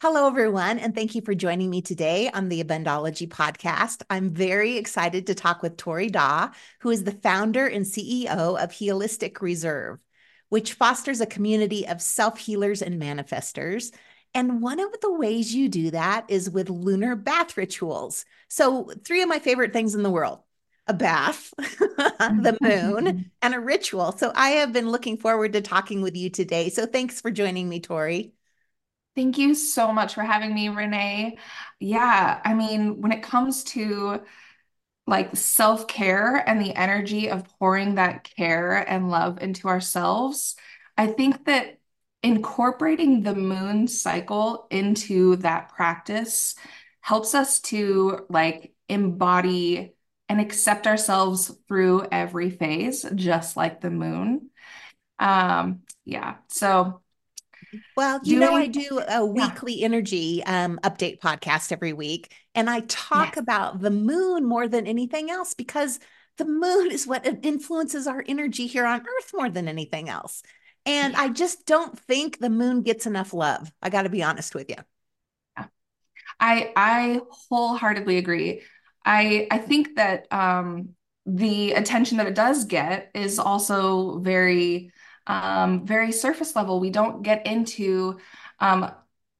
Hello, everyone, and thank you for joining me today on the Abundology podcast. I'm very excited to talk with Tori Daw, who is the founder and CEO of Healistic Reserve, which fosters a community of self healers and manifestors. And one of the ways you do that is with lunar bath rituals. So, three of my favorite things in the world a bath, the moon, mm-hmm. and a ritual. So, I have been looking forward to talking with you today. So, thanks for joining me, Tori. Thank you so much for having me, Renee. Yeah, I mean, when it comes to like self-care and the energy of pouring that care and love into ourselves, I think that incorporating the moon cycle into that practice helps us to like embody and accept ourselves through every phase, just like the moon. Um, yeah, so well, you know, I do a weekly energy um, update podcast every week, and I talk yes. about the moon more than anything else because the moon is what influences our energy here on Earth more than anything else. And yeah. I just don't think the moon gets enough love. I got to be honest with you. Yeah. I I wholeheartedly agree. I I think that um, the attention that it does get is also very um, very surface level. We don't get into um,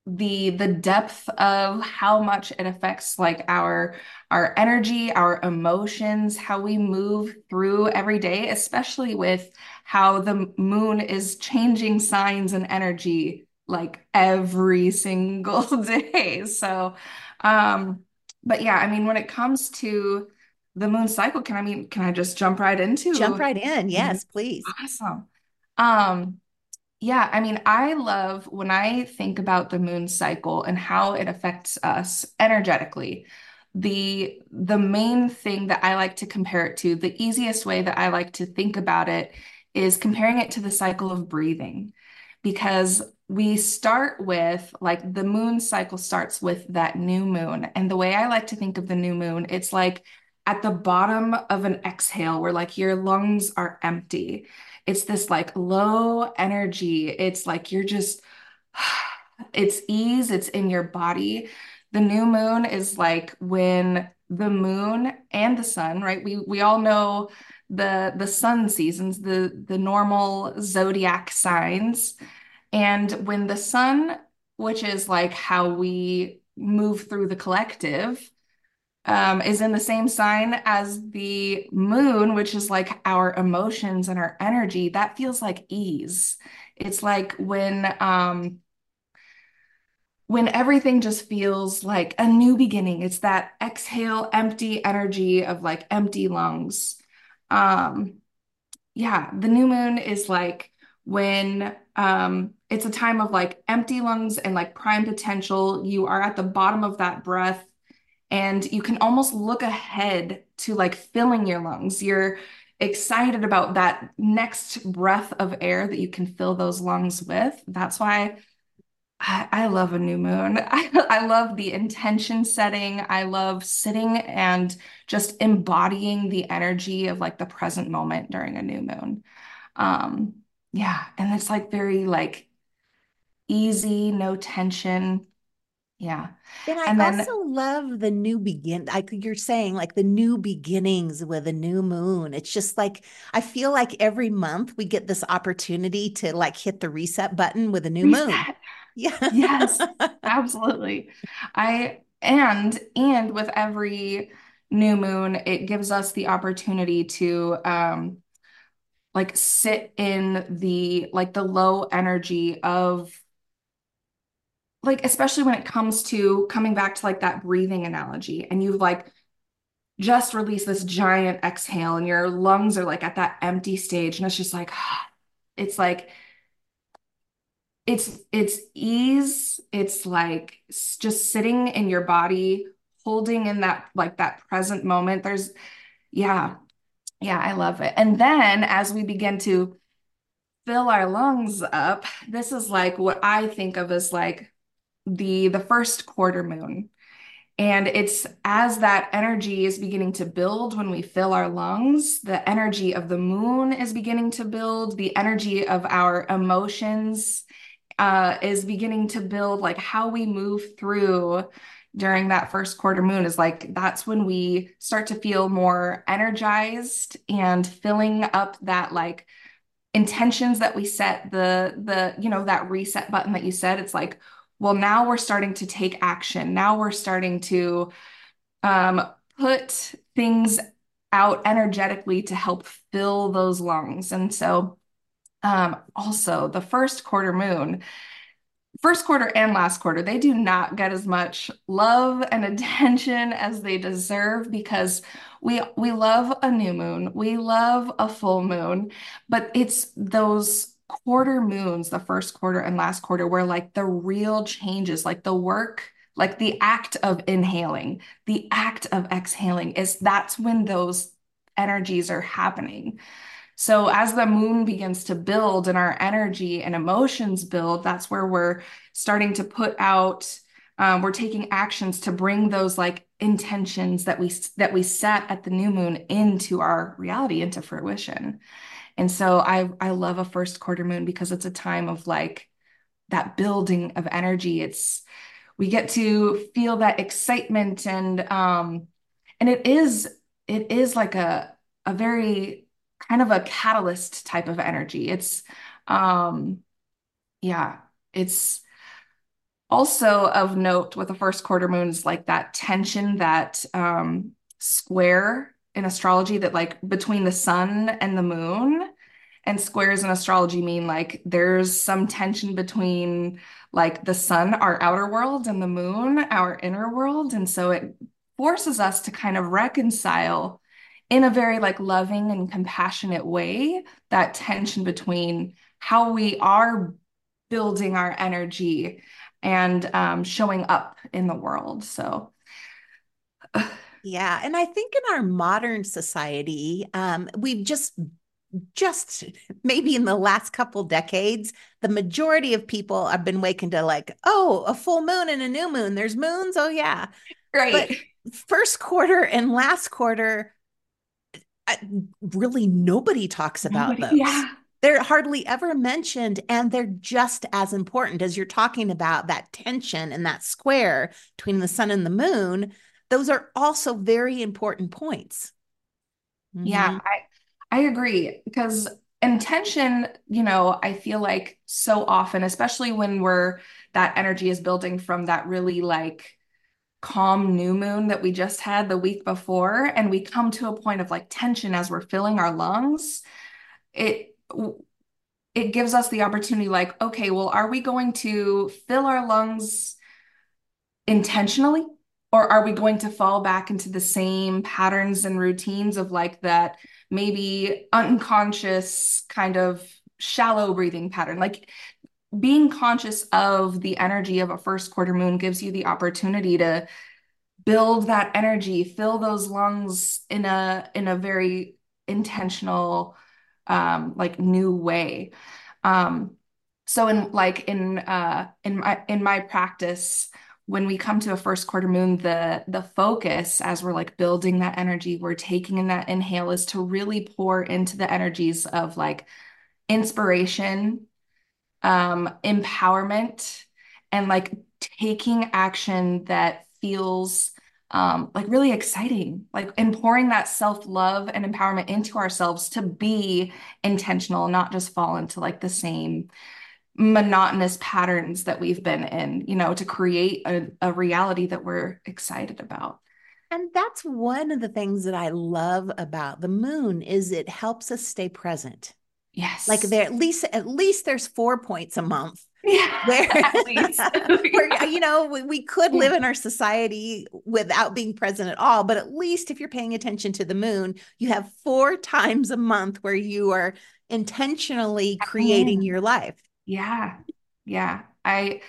the the depth of how much it affects like our our energy, our emotions, how we move through every day, especially with how the moon is changing signs and energy like every single day. So, um, but yeah, I mean, when it comes to the moon cycle, can I mean, can I just jump right into? Jump right in. Yes, please. Awesome. Um, yeah, I mean, I love when I think about the moon cycle and how it affects us energetically. The the main thing that I like to compare it to, the easiest way that I like to think about it is comparing it to the cycle of breathing. Because we start with like the moon cycle starts with that new moon. And the way I like to think of the new moon, it's like at the bottom of an exhale where like your lungs are empty it's this like low energy. It's like you're just, it's ease, it's in your body. The new moon is like when the moon and the sun, right? We we all know the the sun seasons, the the normal zodiac signs. And when the sun, which is like how we move through the collective, um, is in the same sign as the moon, which is like our emotions and our energy, that feels like ease. It's like when um, when everything just feels like a new beginning. It's that exhale, empty energy of like empty lungs. Um, yeah, the new moon is like when um, it's a time of like empty lungs and like prime potential. You are at the bottom of that breath and you can almost look ahead to like filling your lungs. You're excited about that next breath of air that you can fill those lungs with. That's why I, I love a new moon. I, I love the intention setting. I love sitting and just embodying the energy of like the present moment during a new moon. Um, yeah, and it's like very like easy, no tension. Yeah. And I And then, also love the new begin. Like you're saying, like the new beginnings with a new moon. It's just like I feel like every month we get this opportunity to like hit the reset button with a new moon. Yeah. Yes, absolutely. I and and with every new moon, it gives us the opportunity to um like sit in the like the low energy of like especially when it comes to coming back to like that breathing analogy and you've like just released this giant exhale and your lungs are like at that empty stage and it's just like it's like it's it's ease it's like just sitting in your body holding in that like that present moment. There's yeah yeah I love it. And then as we begin to fill our lungs up this is like what I think of as like the the first quarter moon. And it's as that energy is beginning to build when we fill our lungs, the energy of the moon is beginning to build, the energy of our emotions uh, is beginning to build like how we move through during that first quarter moon is like that's when we start to feel more energized and filling up that like intentions that we set the the you know that reset button that you said it's like well now we're starting to take action. Now we're starting to um, put things out energetically to help fill those lungs. And so um, also the first quarter moon first quarter and last quarter, they do not get as much love and attention as they deserve because we we love a new moon, we love a full moon, but it's those quarter moons, the first quarter and last quarter, where like the real changes, like the work, like the act of inhaling, the act of exhaling is that's when those energies are happening. So as the moon begins to build and our energy and emotions build, that's where we're starting to put out, um, we're taking actions to bring those like intentions that we that we set at the new moon into our reality, into fruition. And so I I love a first quarter moon because it's a time of like that building of energy. It's we get to feel that excitement and um and it is it is like a a very kind of a catalyst type of energy. It's, um, yeah, it's also of note with the first quarter moon is like that tension, that um, square in astrology that like between the sun and the moon. And squares in astrology mean like there's some tension between like the sun, our outer world, and the moon, our inner world. And so it forces us to kind of reconcile in a very like loving and compassionate way that tension between how we are building our energy and um, showing up in the world so yeah and i think in our modern society um, we've just just maybe in the last couple decades the majority of people have been waking to like oh a full moon and a new moon there's moons oh yeah right but first quarter and last quarter really nobody talks about nobody, those. Yeah. They're hardly ever mentioned, and they're just as important as you're talking about that tension and that square between the sun and the moon. Those are also very important points. Mm-hmm. Yeah, I I agree because intention, you know, I feel like so often, especially when we're that energy is building from that really like calm new moon that we just had the week before and we come to a point of like tension as we're filling our lungs it it gives us the opportunity like okay well are we going to fill our lungs intentionally or are we going to fall back into the same patterns and routines of like that maybe unconscious kind of shallow breathing pattern? Like being conscious of the energy of a first quarter moon gives you the opportunity to build that energy fill those lungs in a in a very intentional um like new way. Um so in like in uh in my in my practice when we come to a first quarter moon the the focus as we're like building that energy we're taking in that inhale is to really pour into the energies of like inspiration um, empowerment and like taking action that feels um, like really exciting, like and pouring that self love and empowerment into ourselves to be intentional, not just fall into like the same monotonous patterns that we've been in, you know, to create a, a reality that we're excited about. And that's one of the things that I love about the moon is it helps us stay present. Yes. Like there at least at least there's four points a month. Yeah. Where, where you know, we, we could live in our society without being present at all, but at least if you're paying attention to the moon, you have four times a month where you are intentionally creating your life. Yeah. Yeah. I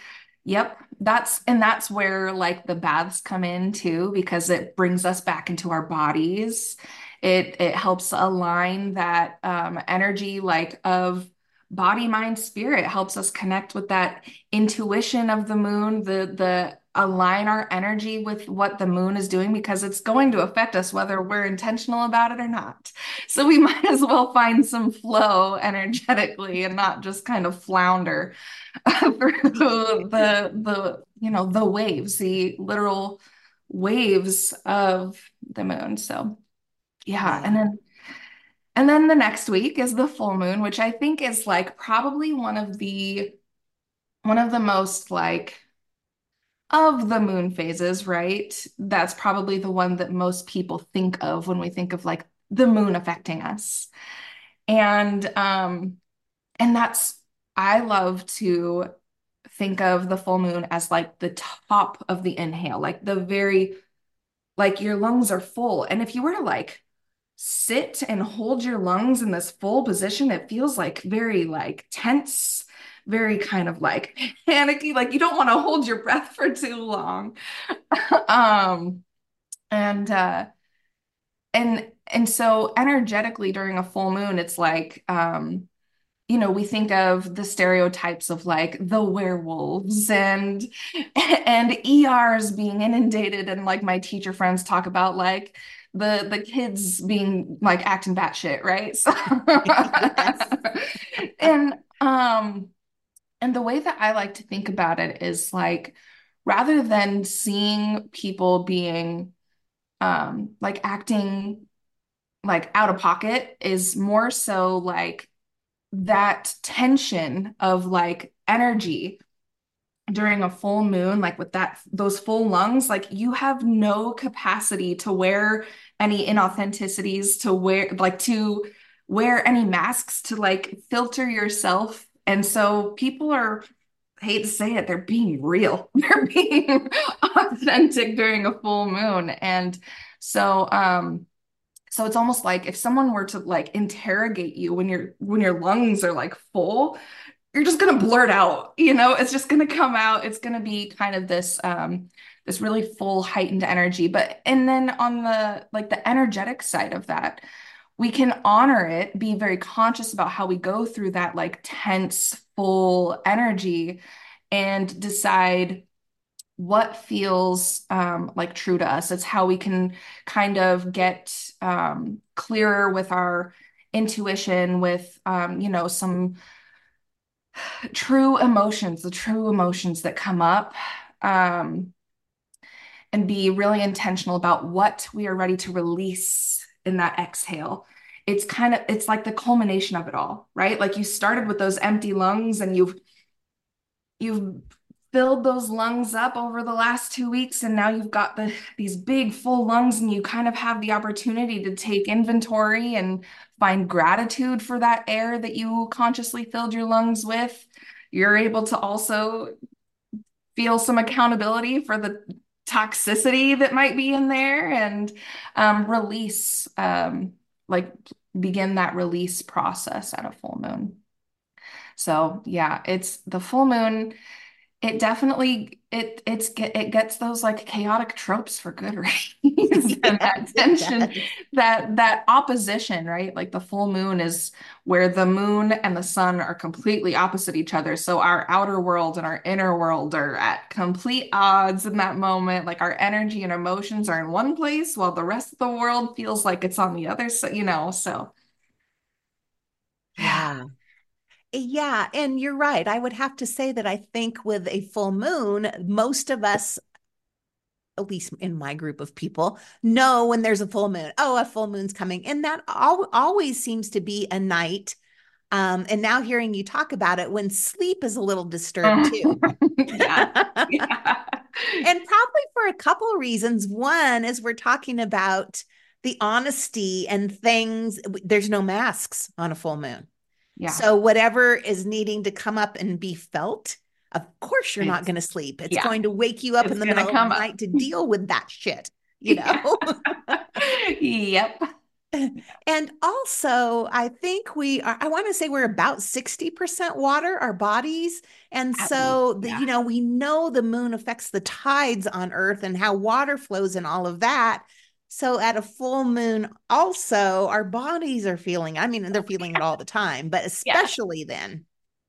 Yep. That's and that's where like the baths come in too because it brings us back into our bodies it it helps align that um, energy like of body mind spirit helps us connect with that intuition of the moon the the align our energy with what the moon is doing because it's going to affect us whether we're intentional about it or not. So we might as well find some flow energetically and not just kind of flounder through the the you know the waves, the literal waves of the moon. So yeah, yeah. and then and then the next week is the full moon, which I think is like probably one of the one of the most like of the moon phases, right? That's probably the one that most people think of when we think of like the moon affecting us. And um and that's I love to think of the full moon as like the top of the inhale, like the very like your lungs are full. And if you were to like sit and hold your lungs in this full position, it feels like very like tense very kind of like panicky, like you don't want to hold your breath for too long. um, and uh, and and so energetically during a full moon, it's like um, you know, we think of the stereotypes of like the werewolves and and ERs being inundated, and like my teacher friends talk about like the the kids being like acting batshit, right? So, and um and the way that I like to think about it is like rather than seeing people being um like acting like out of pocket is more so like that tension of like energy during a full moon like with that those full lungs like you have no capacity to wear any inauthenticities to wear like to wear any masks to like filter yourself and so people are, I hate to say it, they're being real. They're being authentic during a full moon. And so, um, so it's almost like if someone were to like interrogate you when your when your lungs are like full, you're just gonna blurt out, you know, it's just gonna come out. It's gonna be kind of this um this really full heightened energy. But and then on the like the energetic side of that, we can honor it, be very conscious about how we go through that like tense, full energy and decide what feels um, like true to us. It's how we can kind of get um, clearer with our intuition, with, um, you know, some true emotions, the true emotions that come up. Um, and be really intentional about what we are ready to release in that exhale it's kind of it's like the culmination of it all right? Like you started with those empty lungs and you've you've filled those lungs up over the last two weeks and now you've got the these big full lungs and you kind of have the opportunity to take inventory and find gratitude for that air that you consciously filled your lungs with. You're able to also feel some accountability for the toxicity that might be in there and um, release um, like begin that release process at a full moon. So yeah, it's the full moon it definitely it it's it gets those like chaotic tropes for good reason that tension that that opposition right? Like the full moon is where the moon and the sun are completely opposite each other. So our outer world and our inner world are at complete odds in that moment. Like our energy and emotions are in one place while the rest of the world feels like it's on the other side you know so. Yeah yeah, and you're right. I would have to say that I think with a full moon, most of us, at least in my group of people, know when there's a full moon. Oh, a full moon's coming. And that al- always seems to be a night. Um, and now hearing you talk about it when sleep is a little disturbed too. yeah. yeah. and probably for a couple of reasons. One is we're talking about the honesty and things, there's no masks on a full moon. Yeah. So whatever is needing to come up and be felt, of course you're it's, not going to sleep. It's yeah. going to wake you up it's in the middle of the night to deal with that shit, you know? yep. And also, I think we are, I want to say we're about 60% water, our bodies. And so, the, yeah. you know, we know the moon affects the tides on Earth and how water flows and all of that. So at a full moon, also our bodies are feeling, I mean, they're feeling it all the time, but especially yeah. then.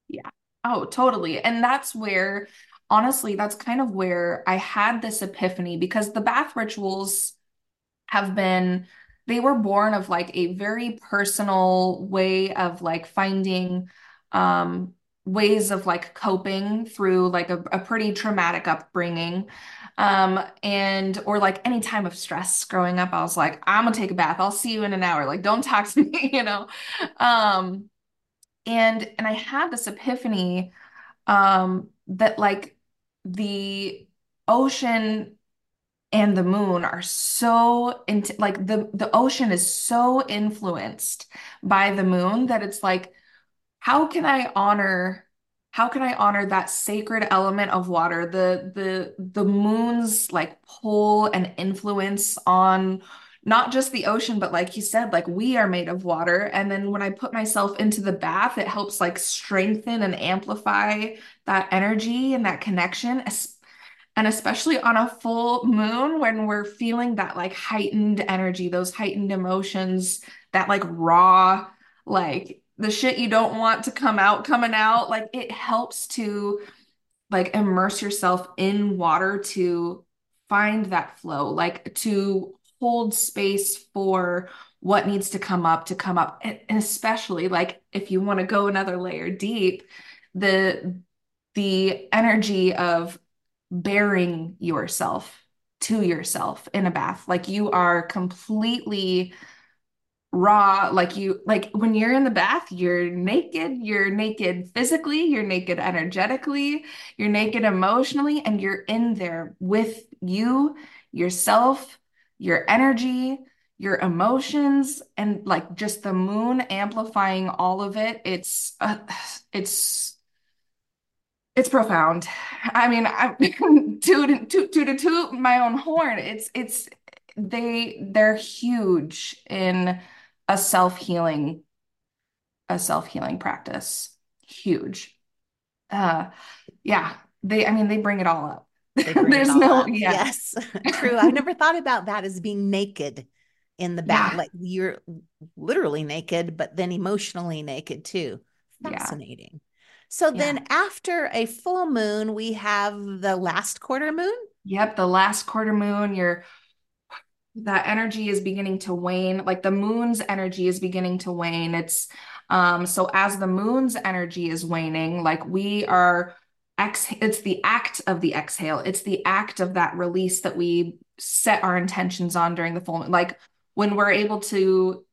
Yeah. Oh, totally. And that's where honestly, that's kind of where I had this epiphany because the bath rituals have been, they were born of like a very personal way of like finding um, ways of like coping through like a, a pretty traumatic upbringing. Um, and or like any time of stress growing up, I was like, I'm gonna take a bath. I'll see you in an hour. Like, don't talk to me, you know. Um, and and I had this epiphany um that like the ocean and the moon are so into like the the ocean is so influenced by the moon that it's like how can I honor how can I honor that sacred element of water? The the the moon's like pull and influence on not just the ocean but like you said like we are made of water. And then when I put myself into the bath it helps like strengthen and amplify that energy and that connection and especially on a full moon when we're feeling that like heightened energy, those heightened emotions, that like raw, like the shit you don't want to come out coming out, like it helps to like immerse yourself in water to find that flow, like to hold space for what needs to come up to come up. And especially like if you want to go another layer deep, the the energy of bearing yourself to yourself in a bath. Like you are completely raw like you like when you're in the bath you're naked you're naked physically you're naked energetically you're naked emotionally and you're in there with you yourself your energy your emotions and like just the moon amplifying all of it it's uh, it's it's profound. I mean, I'm toot, toot, toot, toot my own horn. It's, it's, they, they're huge in a self-healing, a self-healing practice. Huge. Uh, yeah, they, I mean, they bring it all up. There's no, yeah. yes, true. I never thought about that as being naked in the bath. Yeah. Like you're literally naked, but then emotionally naked too. Fascinating. Yeah. So yeah. then after a full moon, we have the last quarter moon. Yep, the last quarter moon, your that energy is beginning to wane. Like the moon's energy is beginning to wane. It's um so as the moon's energy is waning, like we are ex it's the act of the exhale. It's the act of that release that we set our intentions on during the full moon. Like when we're able to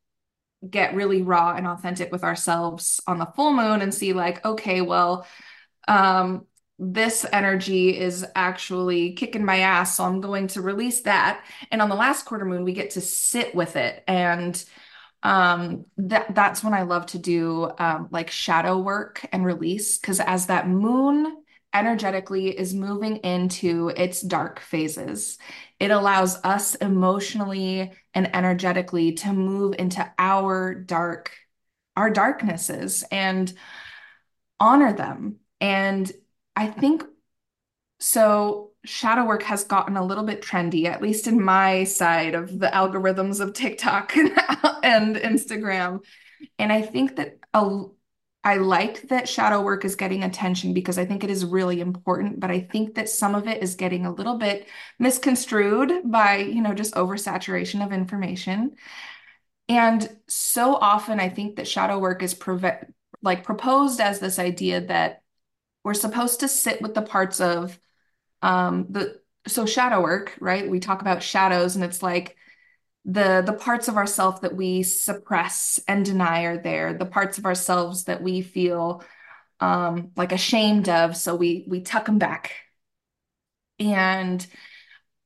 get really raw and authentic with ourselves on the full moon and see like okay well um this energy is actually kicking my ass so i'm going to release that and on the last quarter moon we get to sit with it and um that that's when i love to do um like shadow work and release because as that moon energetically is moving into its dark phases. It allows us emotionally and energetically to move into our dark, our darknesses and honor them. And I think so. Shadow work has gotten a little bit trendy, at least in my side of the algorithms of TikTok and Instagram. And I think that a, I like that shadow work is getting attention because I think it is really important, but I think that some of it is getting a little bit misconstrued by, you know, just oversaturation of information. And so often I think that shadow work is prevent like proposed as this idea that we're supposed to sit with the parts of um the so shadow work, right? We talk about shadows and it's like the the parts of ourself that we suppress and deny are there the parts of ourselves that we feel um, like ashamed of so we we tuck them back and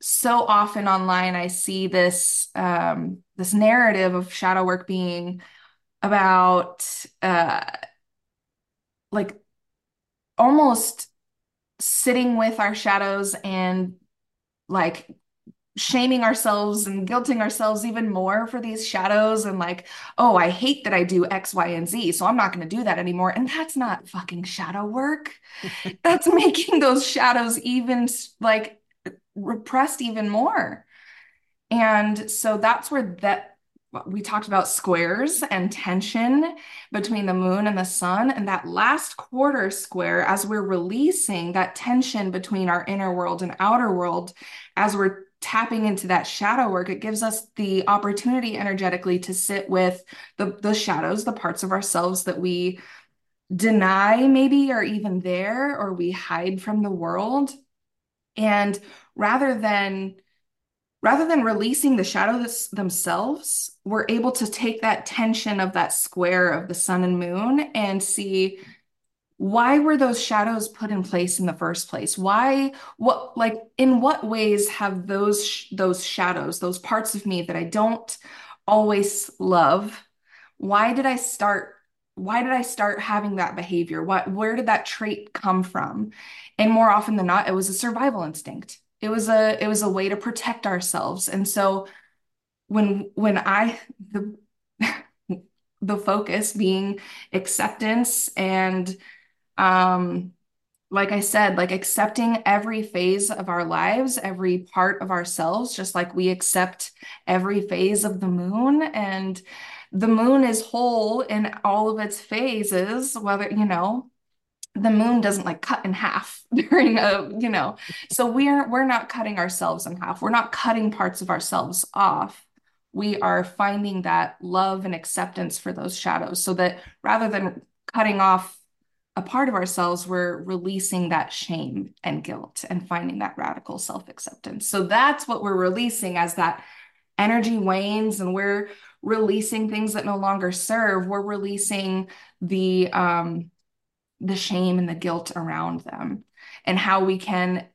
so often online i see this um, this narrative of shadow work being about uh, like almost sitting with our shadows and like shaming ourselves and guilting ourselves even more for these shadows and like, oh, I hate that I do X, Y, and Z, so I'm not going to do that anymore. And that's not fucking shadow work. that's making those shadows even like repressed even more. And so that's where that we talked about squares and tension between the moon and the sun. And that last quarter square, as we're releasing that tension between our inner world and outer world, as we're tapping into that shadow work, it gives us the opportunity energetically to sit with the, the shadows, the parts of ourselves that we deny maybe are even there or we hide from the world. And rather than rather than releasing the shadows themselves, we're able to take that tension of that square of the sun and moon and see why were those shadows put in place in the first place? Why what like in what ways have those those shadows those parts of me that i don't always love why did i start why did i start having that behavior? What where did that trait come from? And more often than not it was a survival instinct it was a it was a way to protect ourselves and so when when i the the focus being acceptance and um, like I said, like accepting every phase of our lives, every part of ourselves, just like we accept every phase of the moon. And the moon is whole in all of its phases, whether, you know, the moon doesn't like cut in half during a, you know, so we're we're not cutting ourselves in half. We're not cutting parts of ourselves off. We are finding that love and acceptance for those shadows so that rather than cutting off a part of ourselves, we're releasing that shame and guilt and finding that radical self acceptance. So that's what we're releasing as that energy wanes and we're releasing things that no longer serve. We're releasing the, um, the shame and the guilt around them and how we can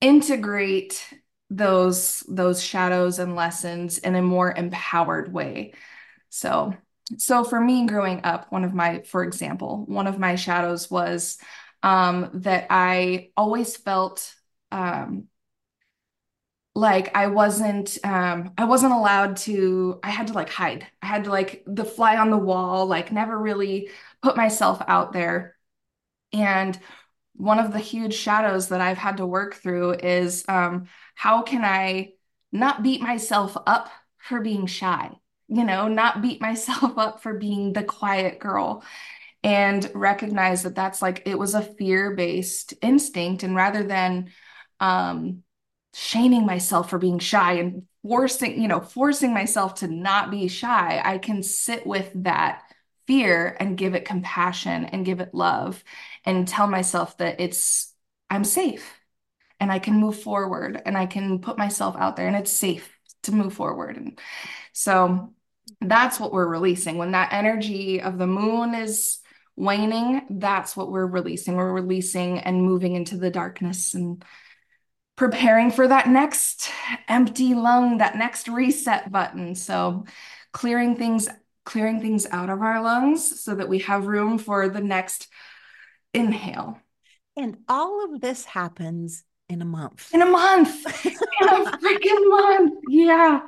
integrate those those shadows and lessons in a more empowered way. So so for me growing up, one of my, for example, one of my shadows was um, that I always felt um, like I wasn't um, I wasn't allowed to I had to like hide. I had to like the fly on the wall, like never really put myself out there. And one of the huge shadows that I've had to work through is um, how can I not beat myself up for being shy? you know, not beat myself up for being the quiet girl and recognize that that's like it was a fear-based instinct and rather than um shaming myself for being shy and forcing you know forcing myself to not be shy i can sit with that fear and give it compassion and give it love and tell myself that it's i'm safe and i can move forward and i can put myself out there and it's safe to move forward and so that's what we're releasing. When that energy of the moon is waning, that's what we're releasing. We're releasing and moving into the darkness and preparing for that next empty lung, that next reset button. So clearing things clearing things out of our lungs so that we have room for the next inhale. And all of this happens in a month. In a month. in a freaking month. Yeah.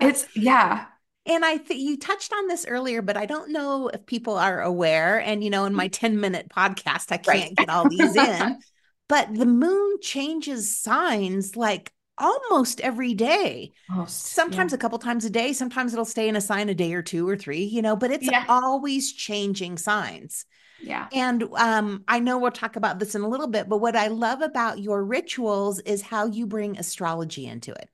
It's yeah. And I think you touched on this earlier, but I don't know if people are aware. And, you know, in my mm-hmm. 10 minute podcast, I can't right. get all these in. but the moon changes signs like almost every day. Most, sometimes yeah. a couple times a day. Sometimes it'll stay in a sign a day or two or three, you know, but it's yeah. always changing signs. Yeah. And um, I know we'll talk about this in a little bit, but what I love about your rituals is how you bring astrology into it.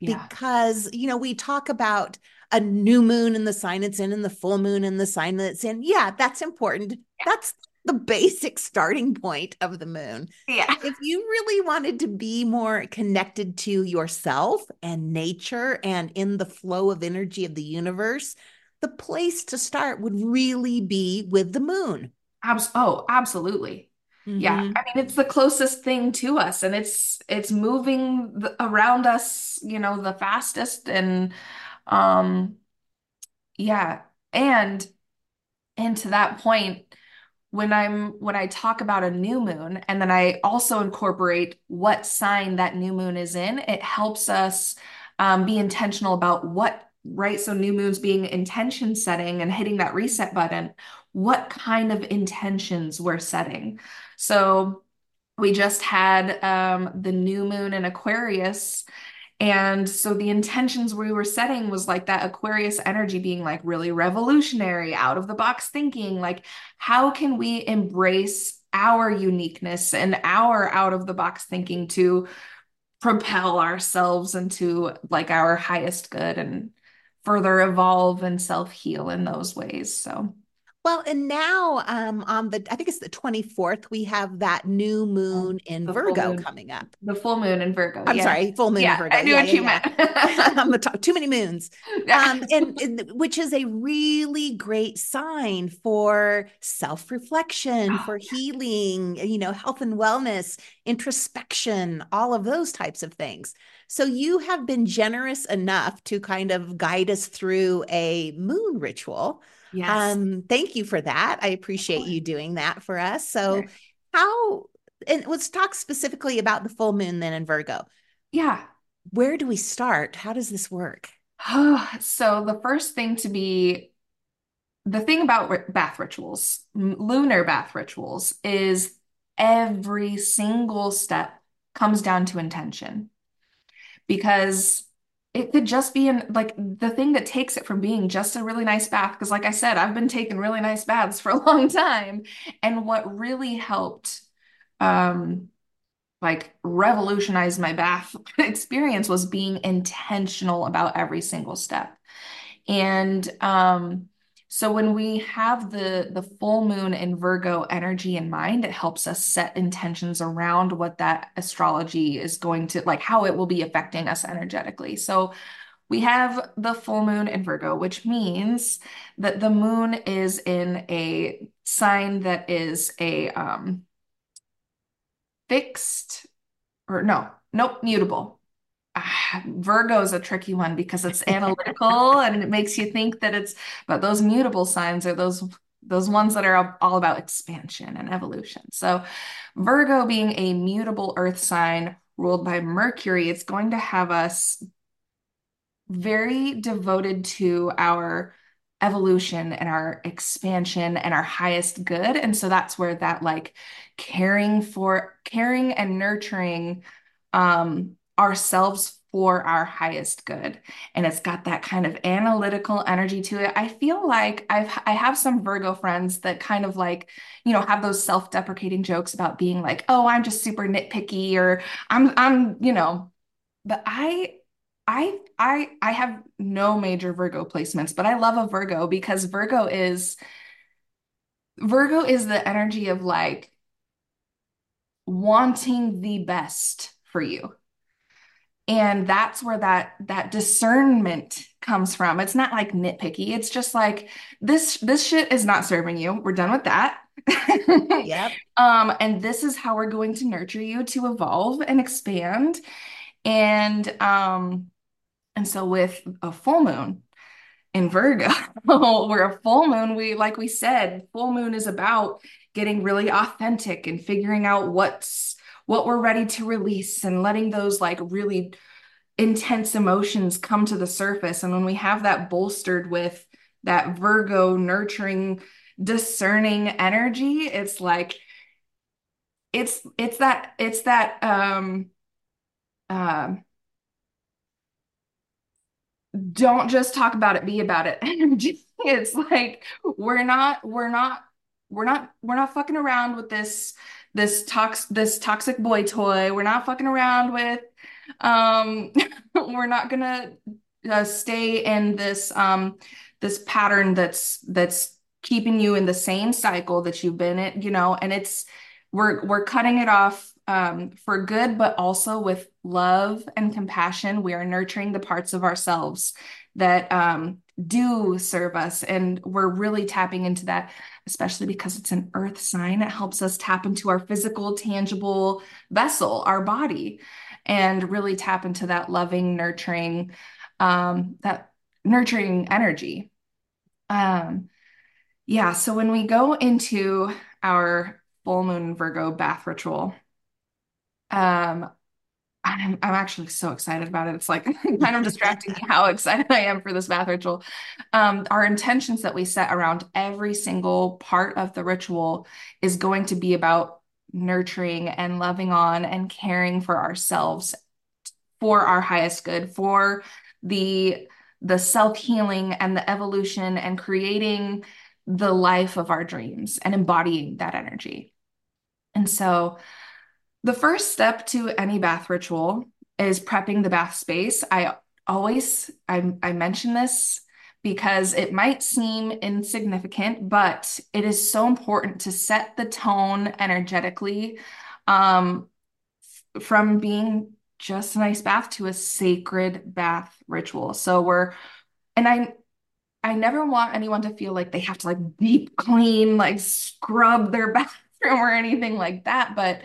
Yeah. Because, you know, we talk about a new moon in the sign it's in and the full moon in the sign that it's in. Yeah, that's important. That's the basic starting point of the moon. Yeah. If you really wanted to be more connected to yourself and nature and in the flow of energy of the universe, the place to start would really be with the moon. Abs- oh, absolutely. Mm-hmm. Yeah. I mean, it's the closest thing to us and it's it's moving the, around us, you know, the fastest and um, yeah. And and to that point, when I'm when I talk about a new moon and then I also incorporate what sign that new moon is in, it helps us um, be intentional about what right so new moons being intention setting and hitting that reset button what kind of intentions we're setting. So we just had um, the new moon in aquarius And so the intentions we were setting was like that Aquarius energy being like really revolutionary, out of the box thinking. Like, how can we embrace our uniqueness and our out of the box thinking to propel ourselves into like our highest good and further evolve and self heal in those ways? So. Well, and now um, on the, I think it's the 24th, we have that new moon in The Virgo moon. coming up. The full moon in Virgo. I'm yeah. sorry, full moon in Virgo. I knew Yeah, what you yeah. meant. I'm the top, too many moons. Um, and, and which is a really great sign for self-reflection, Oh, for healing, you know, health and wellness, introspection, all of those types of things. So you have been generous enough to kind of guide us through a moon ritual. Yes. Um, thank you for that. I appreciate you doing that for us. So, Sure. how, and let's talk specifically about the full moon then in Virgo. Yeah. Where do we start? How does this work? So the first thing to be the thing about bath rituals, lunar bath rituals, is every single step comes down to intention because it could just be in like the thing that takes it from being just a really nice bath. Because, like I said, I've been taking really nice baths for a long time. And what really helped, um, like revolutionize my bath experience was being intentional about every single step. And um, so when we have the the full moon in Virgo energy in mind, it helps us set intentions around what that astrology is going to like how it will be affecting us energetically. So we have the full moon in Virgo, which means that the moon is in a sign that is a um, fixed or no, nope, mutable. Virgo is a tricky one because it's analytical and it makes you think that it's, but those mutable signs are those those ones that are all about expansion and evolution. So Virgo being a mutable earth sign ruled by Mercury, it's going to have us very devoted to our evolution and our expansion and our highest good. And so that's where that like caring for caring and nurturing um ourselves for our highest good. And it's got that kind of analytical energy to it. I feel like I've I have some Virgo friends that kind of like, you know, have those self-deprecating jokes about being like, "Oh, I'm just super nitpicky," or "I'm I'm, you know, but I I I I have no major Virgo placements, but I love a Virgo because Virgo is Virgo is the energy of like wanting the best for you. And that's where that that discernment comes from. It's not like nitpicky. It's just like this this shit is not serving you. We're done with that. Yep. Um, and this is how we're going to nurture you to evolve and expand. And um and so with a full moon in Virgo, where a full moon, we like we said, full moon is about getting really authentic and figuring out what's what we're ready to release and letting those like really intense emotions come to the surface. And when we have that bolstered with that Virgo nurturing, discerning energy, it's like it's it's that it's that um um don't just talk about it, be about it energy. It's like we're not we're not we're not we're not fucking around with this this tox this toxic boy toy. We're not fucking around with um we're not gonna uh, stay in this um this pattern that's that's keeping you in the same cycle that you've been in, you know, and it's we're we're cutting it off um, for good, but also with love and compassion. We are nurturing the parts of ourselves that um, do serve us, and we're really tapping into that, especially because it's an earth sign. It helps us tap into our physical, tangible vessel, our body, and really tap into that loving, nurturing, um, that nurturing energy. Um, yeah, so when we go into our full moon Virgo bath ritual, um, I'm I'm actually so excited about it. It's like kind of distracting me how excited I am for this bath ritual. Um, our intentions that we set around every single part of the ritual is going to be about nurturing and loving on and caring for ourselves for our highest good, for the the self-healing and the evolution and creating the life of our dreams and embodying that energy. And so the first step to any bath ritual is prepping the bath space. I always I, I mention this because it might seem insignificant, but it is so important to set the tone energetically um, from being just a nice bath to a sacred bath ritual. So we're, and I, I never want anyone to feel like they have to like deep clean, like scrub their bathroom or anything like that. But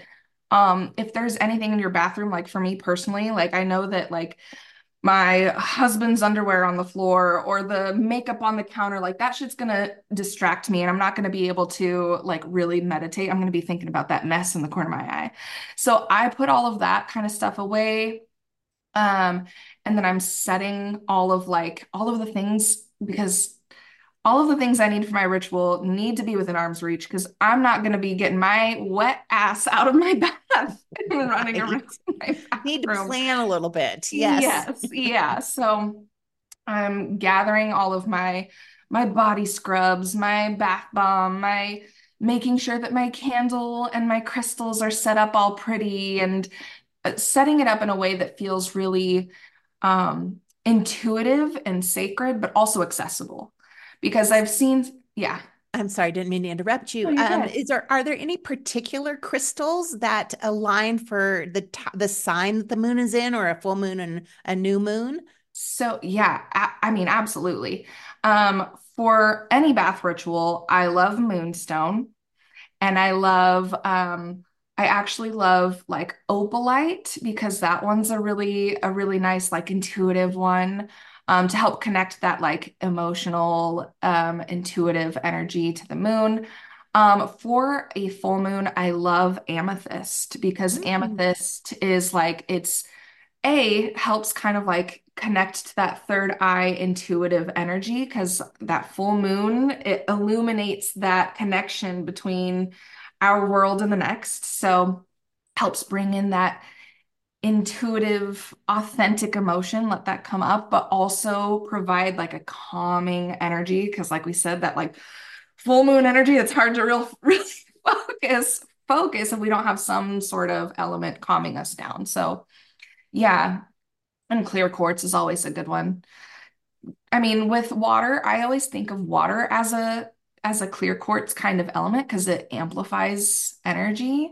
um, if there's anything in your bathroom, like for me personally, like I know that like my husband's underwear on the floor or the makeup on the counter like that shit's gonna distract me and i'm not gonna be able to like really meditate. I'm gonna be thinking about that mess in the corner of my eye. So i put all of that kind of stuff away um and then i'm setting all of like all of the things because all of the things I need for my ritual need to be within arm's reach because I'm not going to be getting my wet ass out of my bath and running around my Need to plan a little bit. Yes. Yes. Yeah. So I'm gathering all of my my body scrubs, my bath bomb, my making sure that my candle and my crystals are set up all pretty and uh, setting it up in a way that feels really um, intuitive and sacred, but also accessible because I've seen, yeah. I'm sorry, I didn't mean to interrupt you. Oh, um, is there are there any particular crystals that align for the the sign that the moon is in, or a full moon and a new moon? So yeah, I, I mean absolutely. Um, for any bath ritual, I love moonstone, and I love um, I actually love like opalite because that one's a really a really nice like intuitive one um, to help connect that like emotional, um, intuitive energy to the moon. Um, for a full moon, I love amethyst because mm. amethyst is like it's a helps kind of like connect to that third eye intuitive energy because that full moon it illuminates that connection between our world and the next. So helps bring in that intuitive, authentic emotion, let that come up, but also provide like a calming energy. Cause like we said, that like full moon energy, it's hard to real really focus, focus if we don't have some sort of element calming us down. So yeah. And clear quartz is always a good one. I mean, with water, I always think of water as a as a clear quartz kind of element because it amplifies energy.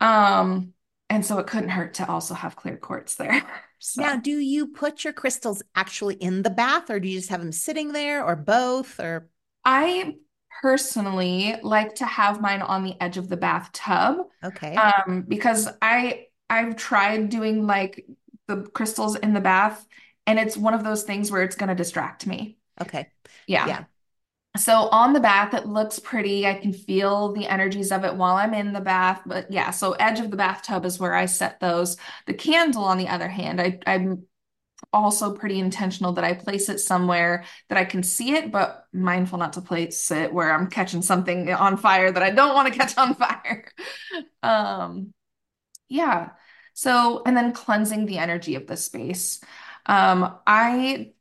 Um, and so it couldn't hurt to also have clear quartz there. So. Now, do you put your crystals actually in the bath or do you just have them sitting there or both or I personally like to have mine on the edge of the bathtub. Okay. Um because I I've tried doing like the crystals in the bath and it's one of those things where it's going to distract me. Okay. Yeah. Yeah. So on the bath, it looks pretty. I can feel the energies of it while I'm in the bath. But yeah, so edge of the bathtub is where I set those. The candle, on the other hand, I, I'm also pretty intentional that I place it somewhere that I can see it, but mindful not to place it where I'm catching something on fire that I don't want to catch on fire. um, yeah. So, and then cleansing the energy of the space. Um, I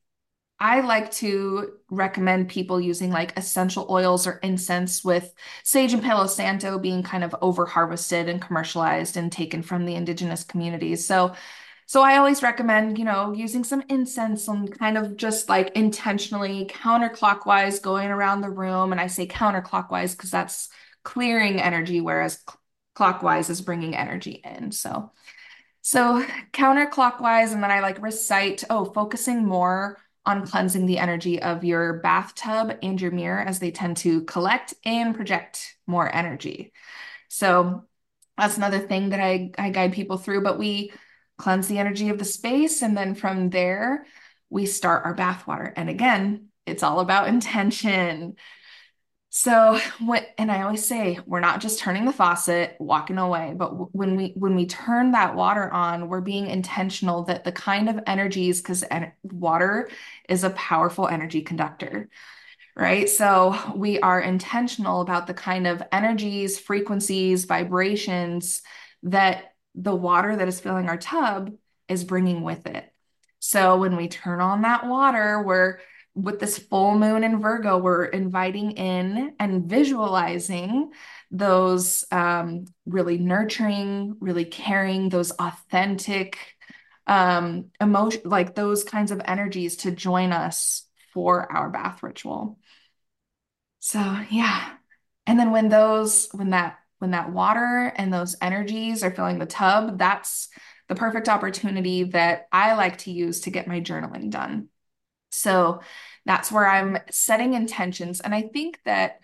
I like to recommend people using like essential oils or incense with sage and Palo Santo being kind of over harvested and commercialized and taken from the indigenous communities. So so I always recommend, you know, using some incense and kind of just like intentionally counterclockwise going around the room. And I say counterclockwise because that's clearing energy, whereas clockwise is bringing energy in. So, so counterclockwise, and then I like recite, oh, focusing more on cleansing the energy of your bathtub and your mirror as they tend to collect and project more energy. So that's another thing that I, I guide people through. But we cleanse the energy of the space. And then from there, we start our bath water. And again, it's all about intention. So when, and I always say we're not just turning the faucet, walking away, but when we when we turn that water on, we're being intentional that the kind of energies because en water is a powerful energy conductor, right? So we are intentional about the kind of energies, frequencies, vibrations that the water that is filling our tub is bringing with it. So when we turn on that water, we're with this full moon in Virgo, we're inviting in and visualizing those um, really nurturing, really caring, those authentic um, emotion, like those kinds of energies to join us for our bath ritual. So yeah. And then when those, when that, when that water and those energies are filling the tub, that's the perfect opportunity that I like to use to get my journaling done. So that's where I'm setting intentions. And I think that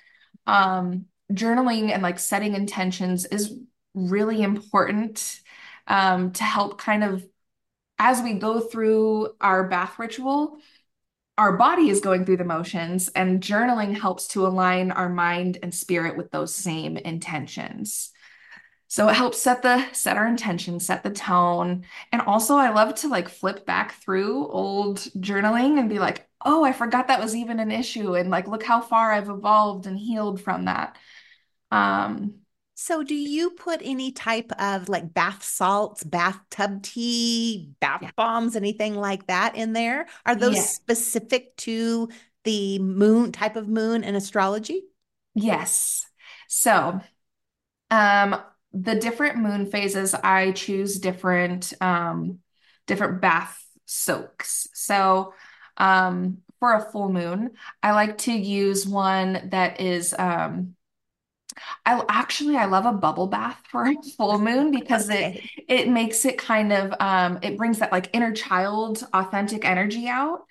um, journaling and like setting intentions is really important um, to help kind of as we go through our bath ritual, our body is going through the motions, and journaling helps to align our mind and spirit with those same intentions. So it helps set the set our intention, set the tone. And also I love to like flip back through old journaling and be like, "Oh, I forgot that was even an issue and like look how far I've evolved and healed from that." Um so do you put any type of like bath salts, bathtub tea, bath yeah. bombs, anything like that in there? Are those yeah. specific to the moon type of moon in astrology? Yes. So, um the different moon phases, I choose different um, different bath soaks. So um, for a full moon, I like to use one that is um, I actually I love a bubble bath for a full moon because it it makes it kind of um, it brings that like inner child authentic energy out.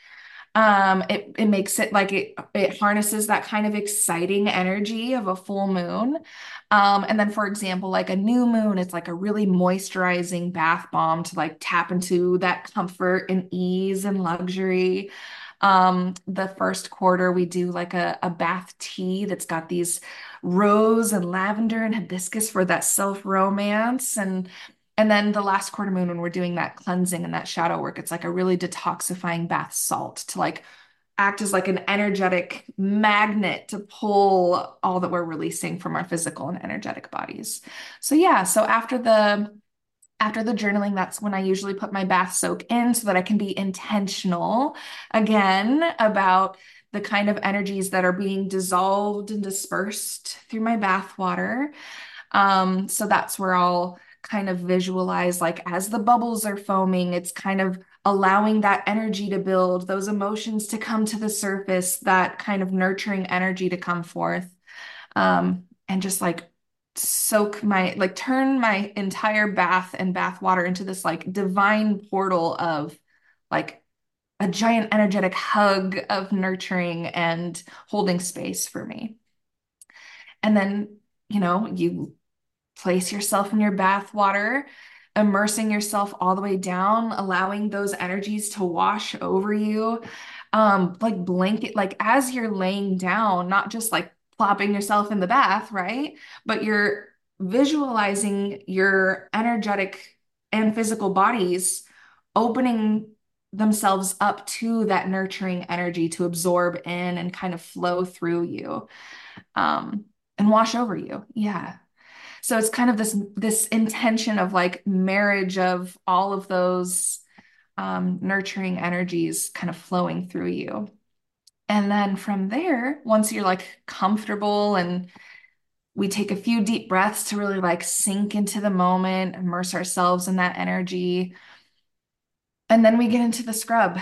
Um, it it makes it like it it harnesses that kind of exciting energy of a full moon. Um, and then for example, like a new moon, it's like a really moisturizing bath bomb to like tap into that comfort and ease and luxury. Um, the first quarter, we do like a, a bath tea that's got these rose and lavender and hibiscus for that self romance. And and then the last quarter moon, when we're doing that cleansing and that shadow work, it's like a really detoxifying bath salt to like act as like an energetic magnet to pull all that we're releasing from our physical and energetic bodies. So yeah, so after the after the journaling, that's when I usually put my bath soak in so that I can be intentional again about the kind of energies that are being dissolved and dispersed through my bath water. Um, so that's where I'll kind of visualize like as the bubbles are foaming, it's kind of allowing that energy to build, those emotions to come to the surface, that kind of nurturing energy to come forth. Um, and just like soak my like turn my entire bath and bath water into this like divine portal of like a giant energetic hug of nurturing and holding space for me. And then, you know, you place yourself in your bath water, immersing yourself all the way down, allowing those energies to wash over you. Um, like blanket, like as you're laying down, not just like plopping yourself in the bath, right? But you're visualizing your energetic and physical bodies opening themselves up to that nurturing energy to absorb in and kind of flow through you um, and wash over you. Yeah. So it's kind of this this intention of like marriage of all of those um, nurturing energies kind of flowing through you. And then from there, once you're like comfortable and we take a few deep breaths to really like sink into the moment, immerse ourselves in that energy. And then we get into the scrub.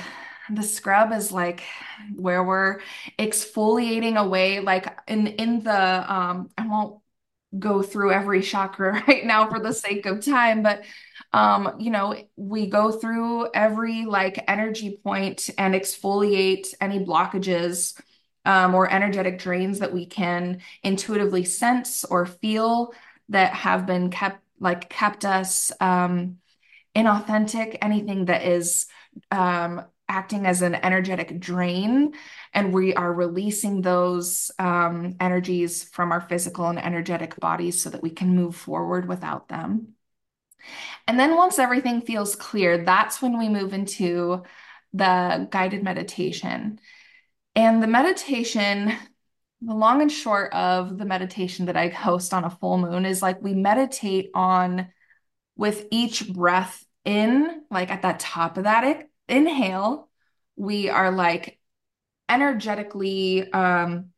The scrub is like where we're exfoliating away, like in in the um, I won't go through every chakra right now for the sake of time, but um, you know, we go through every like energy point and exfoliate any blockages um, or energetic drains that we can intuitively sense or feel that have been kept like kept us um, inauthentic, anything that is um, acting as an energetic drain and we are releasing those um, energies from our physical and energetic bodies so that we can move forward without them. And then once everything feels clear that's when we move into the guided meditation. And the meditation the long and short of the meditation that i host on a full moon is like we meditate on with each breath in, like at that top of that inhale, we are like energetically um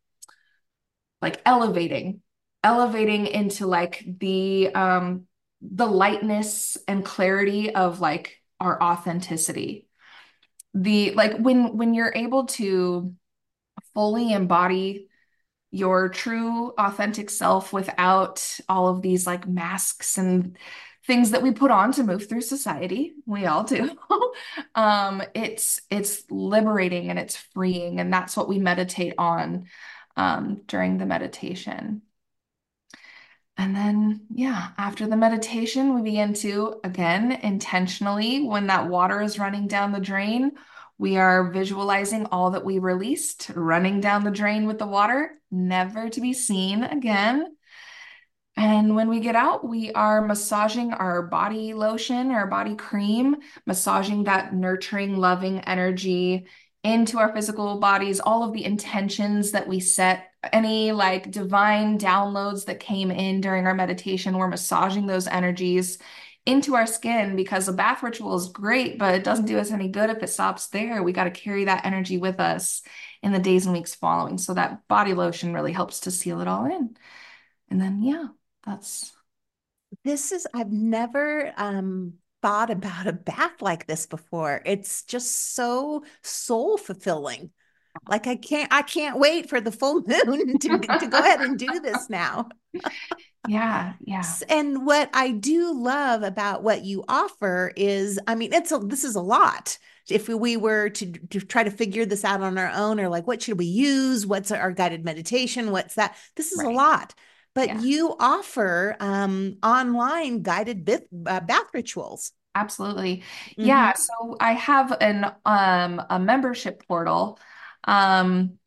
like elevating, elevating into like the um the lightness and clarity of like our authenticity. The like when when you're able to fully embody your true authentic self without all of these like masks and things that we put on to move through society. We all do. um, it's it's liberating and it's freeing, and that's what we meditate on um, during the meditation. And then, yeah, after the meditation, we begin to, again, intentionally, when that water is running down the drain, we are visualizing all that we released running down the drain with the water, never to be seen again. And when we get out, we are massaging our body lotion, our body cream, massaging that nurturing, loving energy into our physical bodies, all of the intentions that we set, any like divine downloads that came in during our meditation, we're massaging those energies into our skin because a bath ritual is great, but it doesn't do us any good if it stops there. We got to carry that energy with us in the days and weeks following. So that body lotion really helps to seal it all in. And then, yeah, that's. This is, I've never um, thought about a bath like this before. It's just so soul fulfilling. Like I can't I can't wait for the full moon to, to go ahead and do this now. yeah, yeah. And what I do love about what you offer is I mean it's a this is a lot. If we were to, to try to figure this out on our own or like what should we use? What's our guided meditation? What's that? This is right. a lot but yeah. you offer um, online guided bath, uh, bath rituals. Absolutely. Mm-hmm. Yeah. So I have an um, a membership portal um,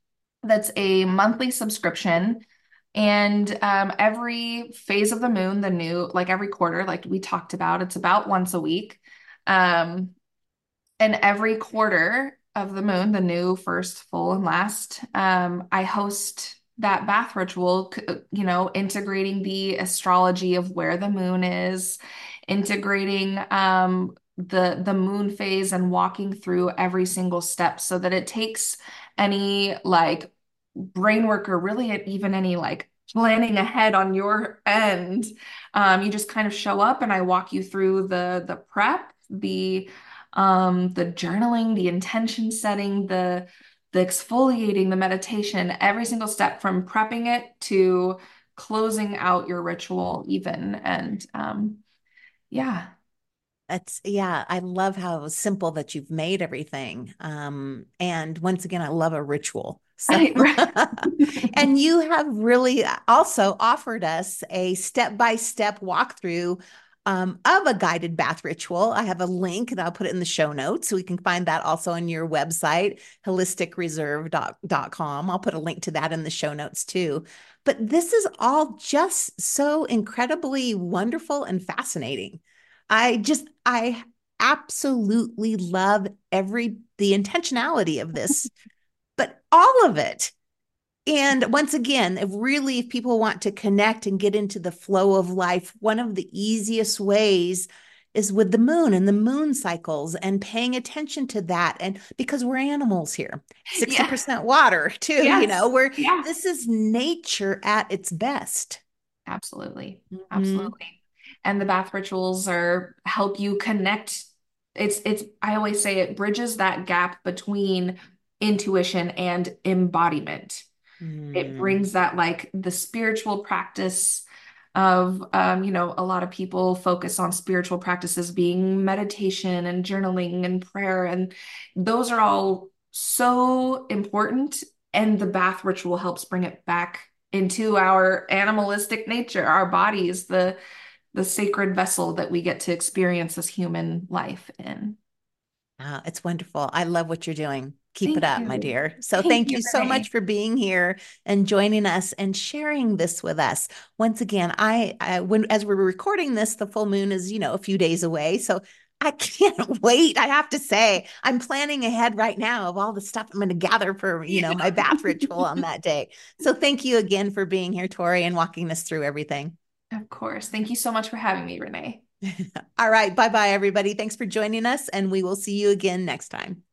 that's a monthly subscription. And um, every phase of the moon, the new, like every quarter, like we talked about, it's about once a week. Um, and every quarter of the moon, the new first, full, and last, um, I host that bath ritual, you know, integrating the astrology of where the moon is, integrating um, the the moon phase and walking through every single step so that it takes any like brain work or really even any like planning ahead on your end. Um, you just kind of show up and I walk you through the the prep, the um, the journaling, the intention setting, the the exfoliating, the meditation, every single step from prepping it to closing out your ritual, even. And um, yeah. That's yeah, I love how simple that you've made everything. Um, and once again, I love a ritual. So, and you have really also offered us a step by step walkthrough um, of a guided bath ritual. I have a link and I'll put it in the show notes. So we can find that also on your website, healisticreserve.com. I'll put a link to that in the show notes too. But this is all just so incredibly wonderful and fascinating. I just, I absolutely love every, the intentionality of this, but all of it and once again, if really, if people want to connect and get into the flow of life, one of the easiest ways is with the moon and the moon cycles and paying attention to that. And because we're animals here, 60% yeah. water too, yes. you know, we're, yeah. this is nature at its best. Absolutely. Mm-hmm. Absolutely. And the bath rituals are help you connect. It's, it's, I always say it bridges that gap between intuition and embodiment Mm. It brings that like the spiritual practice of um, you know a lot of people focus on spiritual practices being meditation and journaling and prayer and those are all so important and the bath ritual helps bring it back into our animalistic nature our bodies the the sacred vessel that we get to experience this human life in. It's wonderful. I love what you're doing keep thank it up, you. my dear. So thank, thank you, you so much for being here and joining us and sharing this with us. Once again, I, I when as we're recording this, the full moon is, you know, a few days away. So I can't wait. I have to say, I'm planning ahead right now of all the stuff I'm going to gather for, you know, my bath ritual on that day. So thank you again for being here, Tori, and walking us through everything. Of course. Thank you so much for having me, Renee. All right. Bye bye, everybody. Thanks for joining us, and we will see you again next time.